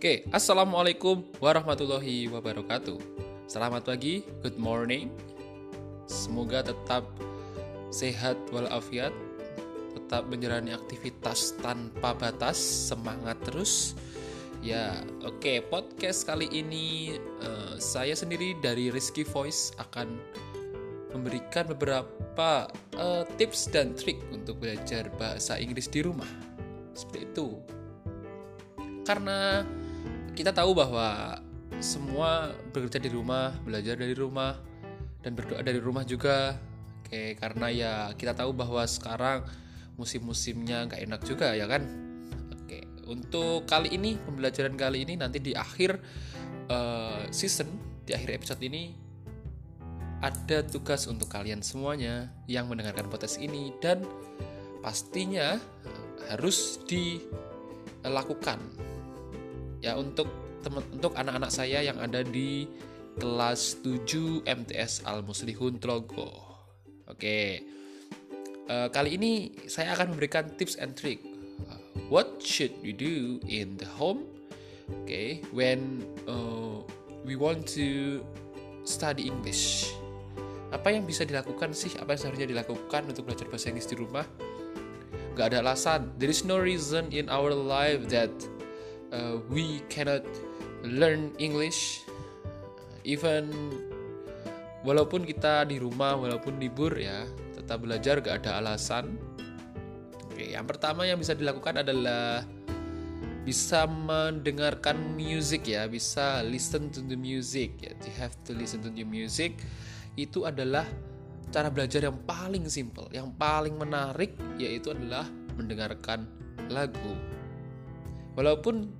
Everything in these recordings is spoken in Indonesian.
Oke, assalamualaikum warahmatullahi wabarakatuh. Selamat pagi, good morning. Semoga tetap sehat walafiat, tetap menjalani aktivitas tanpa batas, semangat terus. Ya, oke, podcast kali ini uh, saya sendiri dari Rizky Voice akan memberikan beberapa uh, tips dan trik untuk belajar bahasa Inggris di rumah. Seperti itu. Karena kita tahu bahwa semua bekerja di rumah, belajar dari rumah, dan berdoa dari rumah juga. Oke, karena ya kita tahu bahwa sekarang musim-musimnya nggak enak juga ya kan. Oke, untuk kali ini pembelajaran kali ini nanti di akhir uh, season, di akhir episode ini ada tugas untuk kalian semuanya yang mendengarkan podcast ini dan pastinya harus dilakukan ya untuk teman untuk anak-anak saya yang ada di kelas 7 MTS Al Muslihun Trogo. Oke. Uh, kali ini saya akan memberikan tips and trick. What should we do in the home? Oke, okay, when uh, we want to study English. Apa yang bisa dilakukan sih? Apa yang seharusnya dilakukan untuk belajar bahasa Inggris di rumah? Gak ada alasan. There is no reason in our life that uh, we cannot learn English even walaupun kita di rumah walaupun libur ya tetap belajar gak ada alasan. Oke yang pertama yang bisa dilakukan adalah bisa mendengarkan music ya bisa listen to the music ya. You have to listen to the music. Itu adalah cara belajar yang paling simple yang paling menarik yaitu adalah mendengarkan lagu. Walaupun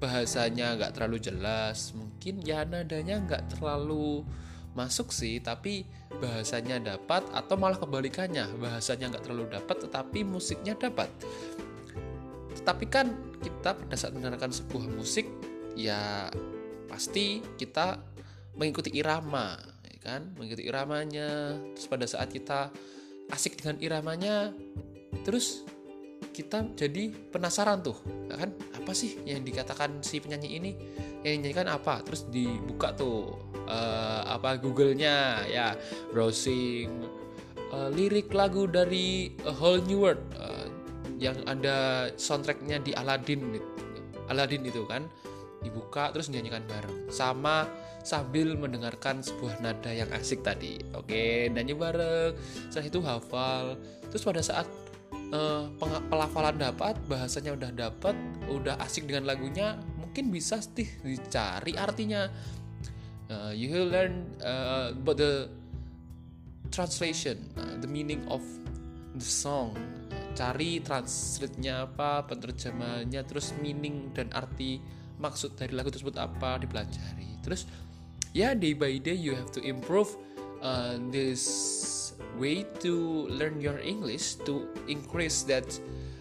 bahasanya nggak terlalu jelas. Mungkin ya nadanya nggak terlalu masuk sih tapi bahasanya dapat atau malah kebalikannya. Bahasanya nggak terlalu dapat tetapi musiknya dapat. Tetapi kan kita pada saat mendengarkan sebuah musik ya pasti kita mengikuti irama ya kan? Mengikuti iramanya. Terus pada saat kita asik dengan iramanya terus kita jadi penasaran tuh. Kan? Apa sih yang dikatakan si penyanyi ini? Yang dinyanyikan apa? Terus dibuka tuh uh, apa Google-nya. Ya browsing uh, lirik lagu dari A Whole New World uh, yang ada soundtracknya di Aladdin Aladdin itu kan? Dibuka terus dinyanyikan bareng. Sama sambil mendengarkan sebuah nada yang asik tadi. Oke nyanyi bareng. Setelah itu hafal. Terus pada saat uh, pelafalan dapat bahasanya udah dapat udah asik dengan lagunya mungkin bisa sih dicari artinya. Uh, you learn uh, about the translation uh, the meaning of the song. Cari translate-nya apa penerjemahannya terus meaning dan arti maksud dari lagu tersebut apa dipelajari. Terus ya day by day you have to improve uh, this way to learn your English to increase that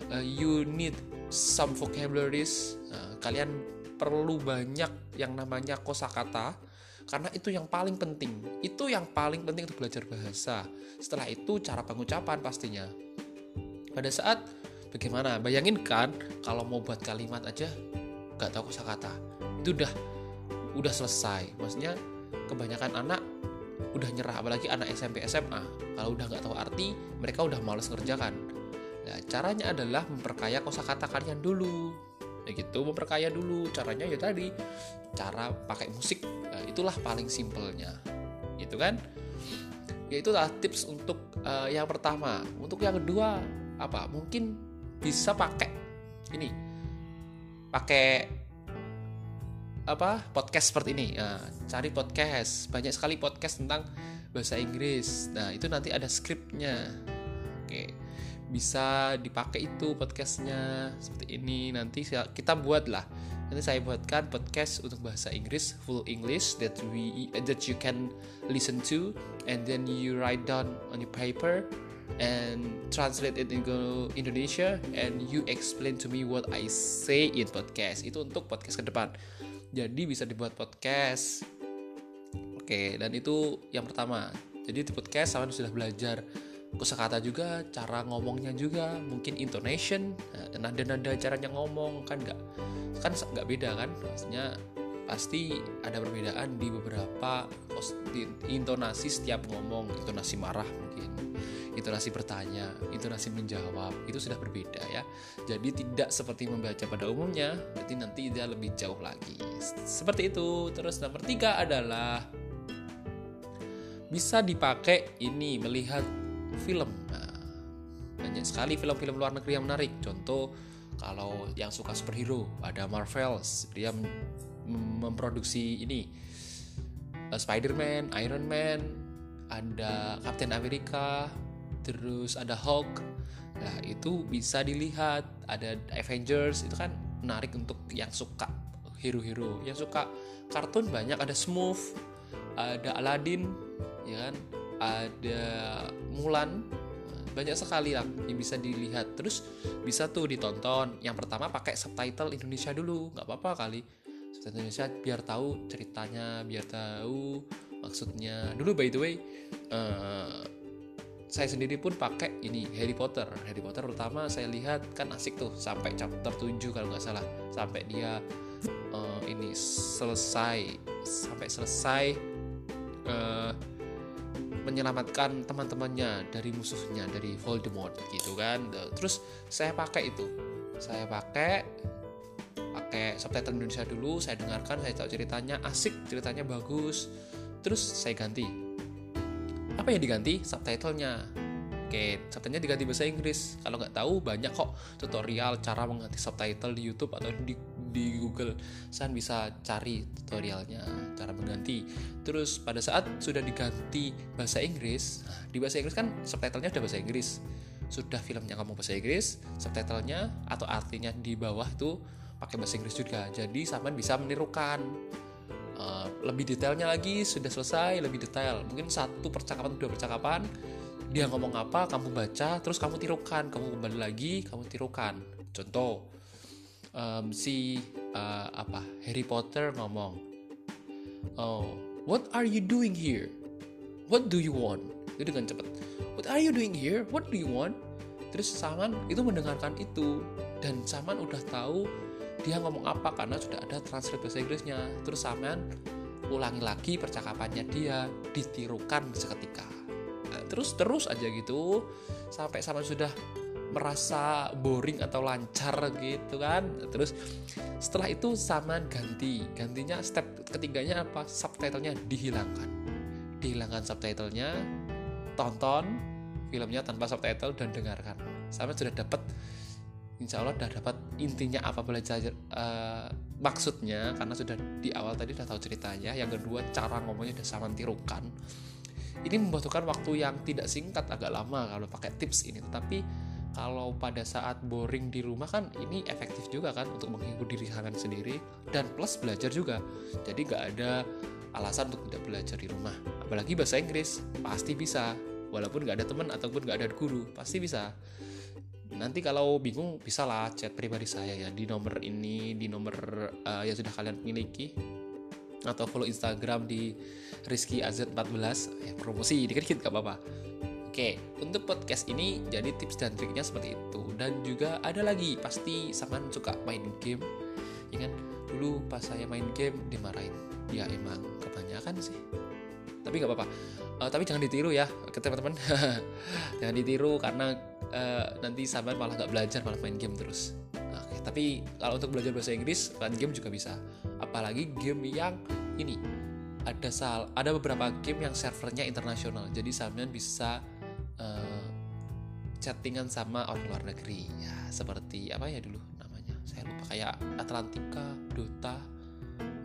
uh, you need some vocabularies. Uh, kalian perlu banyak yang namanya kosakata karena itu yang paling penting. Itu yang paling penting untuk belajar bahasa. Setelah itu cara pengucapan pastinya. Pada saat bagaimana? Bayangin kan kalau mau buat kalimat aja nggak tahu kosakata. Itu udah udah selesai. Maksudnya kebanyakan anak udah nyerah apalagi anak SMP SMA kalau udah nggak tahu arti mereka udah males ngerjakan. Nah caranya adalah memperkaya kosakata kalian dulu. Ya gitu memperkaya dulu. Caranya ya tadi cara pakai musik. Nah, itulah paling simpelnya. Gitu kan? Ya itulah tips untuk uh, yang pertama. Untuk yang kedua apa? Mungkin bisa pakai ini. Pakai apa podcast seperti ini. Nah, cari podcast. Banyak sekali podcast tentang bahasa Inggris. Nah itu nanti ada skripnya oke bisa dipakai itu podcastnya seperti ini. Nanti kita buat lah nanti saya buatkan podcast untuk bahasa Inggris full English that we that you can listen to and then you write down on your paper and translate it into Indonesia and you explain to me what I say in podcast. Itu untuk podcast ke depan jadi bisa dibuat podcast. Oke dan itu yang pertama. Jadi di podcast sama sudah belajar kosakata juga cara ngomongnya juga mungkin intonation. Nah, nada-nada caranya ngomong kan nggak kan nggak beda kan? Maksudnya pasti ada perbedaan di beberapa di intonasi setiap ngomong. Intonasi marah mungkin intonasi bertanya intonasi menjawab itu sudah berbeda ya. Jadi tidak seperti membaca pada umumnya berarti nanti dia lebih jauh lagi. Seperti itu. Terus nomor tiga adalah bisa dipakai ini melihat film. Nah, banyak sekali film-film luar negeri yang menarik. Contoh kalau yang suka superhero ada Marvel dia memproduksi ini uh, Spider-Man, Iron Man, ada Captain America, terus ada Hulk. Nah, itu bisa dilihat. Ada Avengers itu kan menarik untuk yang suka hero-hero. Yang suka kartun banyak ada Smooth, ada Aladdin, ya kan? Ada Mulan. Banyak sekali lah yang bisa dilihat. Terus bisa tuh ditonton. Yang pertama pakai subtitle Indonesia dulu, nggak apa-apa kali bahasa Indonesia biar tahu ceritanya biar tahu maksudnya. Dulu by the way uh, saya sendiri pun pakai ini Harry Potter. Harry Potter terutama saya lihat kan asik tuh sampai chapter 7 kalau nggak salah. Sampai dia uh, ini selesai sampai selesai uh, menyelamatkan teman-temannya dari musuhnya dari Voldemort gitu kan. Terus saya pakai itu. Saya pakai pakai subtitle Indonesia dulu saya dengarkan saya tahu ceritanya asik ceritanya bagus. Terus saya ganti. Apa yang diganti? Subtitlenya. Oke subtitlenya diganti bahasa Inggris. Kalau nggak tahu banyak kok tutorial cara mengganti subtitle di YouTube atau di di Google. Saya bisa cari tutorialnya cara mengganti. Terus pada saat sudah diganti bahasa Inggris di bahasa Inggris kan subtitlenya udah bahasa Inggris. Sudah filmnya ngomong bahasa Inggris subtitlenya atau artinya di bawah tuh pakai bahasa Inggris juga. Jadi sampean bisa menirukan. Uh, lebih detailnya lagi sudah selesai lebih detail. Mungkin satu percakapan dua percakapan dia ngomong apa kamu baca terus kamu tirukan. Kamu kembali lagi kamu tirukan. Contoh um, si uh, apa Harry Potter ngomong oh what are you doing here? What do you want? Itu dengan cepat what are you doing here? What do you want? Terus Saman itu mendengarkan itu. Dan Saman udah tahu dia ngomong apa? Karena sudah ada transkrip bahasa Inggrisnya. Terus sampean ulangi lagi percakapannya dia ditirukan seketika. Nah, terus terus aja gitu. Sampai sampean sudah merasa boring atau lancar gitu kan. Terus setelah itu saman ganti. Gantinya step ketiganya apa? Subtitlenya dihilangkan. Dihilangkan subtitlenya tonton filmnya tanpa subtitle dan dengarkan. Sampai sudah dapat insya Allah udah dapat intinya apa belajar uh, maksudnya karena sudah di awal tadi udah tahu ceritanya. Yang kedua cara ngomongnya udah sama tirukan. Ini membutuhkan waktu yang tidak singkat agak lama kalau pakai tips ini. Tetapi kalau pada saat boring di rumah kan ini efektif juga kan untuk menghibur diri kalian sendiri dan plus belajar juga. Jadi nggak ada alasan untuk tidak belajar di rumah. Apalagi bahasa Inggris pasti bisa. Walaupun nggak ada teman ataupun nggak ada guru pasti bisa nanti kalau bingung bisa lah chat pribadi saya ya di nomor ini di nomor uh, yang sudah kalian miliki. Atau follow Instagram di Rizky AZ14 ya, promosi dikit-dikit gak apa-apa. Oke, untuk podcast ini jadi tips dan triknya seperti itu. Dan juga ada lagi pasti saman suka main game. Ya kan? Dulu pas saya main game dimarahin. Ya emang kebanyakan sih. Tapi nggak apa-apa uh, tapi jangan ditiru ya ke teman-teman. Jangan ditiru karena uh, nanti sahabat malah nggak belajar malah main game terus. Nah, okay. tapi kalau untuk belajar bahasa Inggris main game juga bisa. Apalagi game yang ini ada sal ada beberapa game yang servernya internasional. Jadi sampean bisa uh, chattingan sama orang luar negeri. Ya seperti apa ya dulu namanya? Saya lupa kayak Atlantika Dota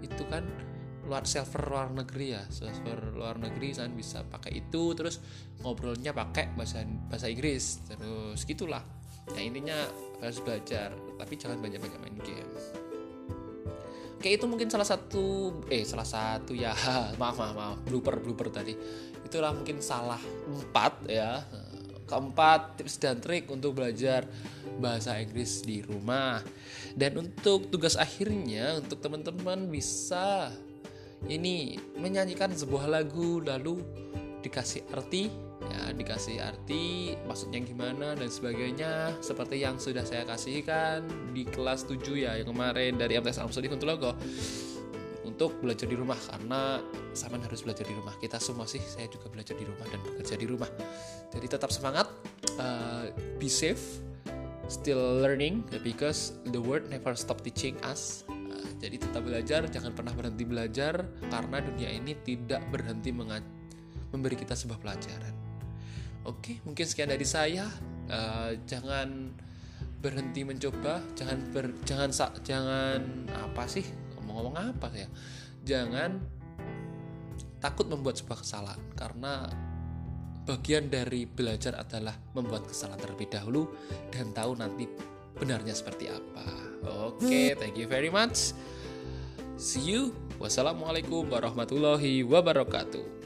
itu kan luar server luar negeri ya server luar negeri kan bisa pakai itu terus ngobrolnya pakai bahasa bahasa Inggris terus gitulah. Nah intinya harus belajar tapi jangan banyak banyak main game oke itu mungkin salah satu eh salah satu ya maaf maaf maaf blooper blooper tadi. Itulah mungkin salah empat ya. Keempat tips dan trik untuk belajar bahasa Inggris di rumah. Dan untuk tugas akhirnya untuk teman-teman bisa ini menyanyikan sebuah lagu lalu dikasih arti ya dikasih arti maksudnya gimana dan sebagainya seperti yang sudah saya kasihkan di kelas 7 ya yang kemarin dari MTS Amsterdam logo untuk belajar di rumah karena sama harus belajar di rumah. Kita semua sih saya juga belajar di rumah dan bekerja di rumah. Jadi tetap semangat uh, be safe still learning because the world never stop teaching us jadi tetap belajar jangan pernah berhenti belajar karena dunia ini tidak berhenti memberi kita sebuah pelajaran. Oke mungkin sekian dari saya. Uh, jangan berhenti mencoba jangan ber, jangan jangan apa sih? Ngomong-ngomong apa ya? Jangan takut membuat sebuah kesalahan karena bagian dari belajar adalah membuat kesalahan terlebih dahulu dan tahu nanti benarnya seperti apa. Oke, okay, thank you very much. See you. Wassalamualaikum warahmatullahi wabarakatuh.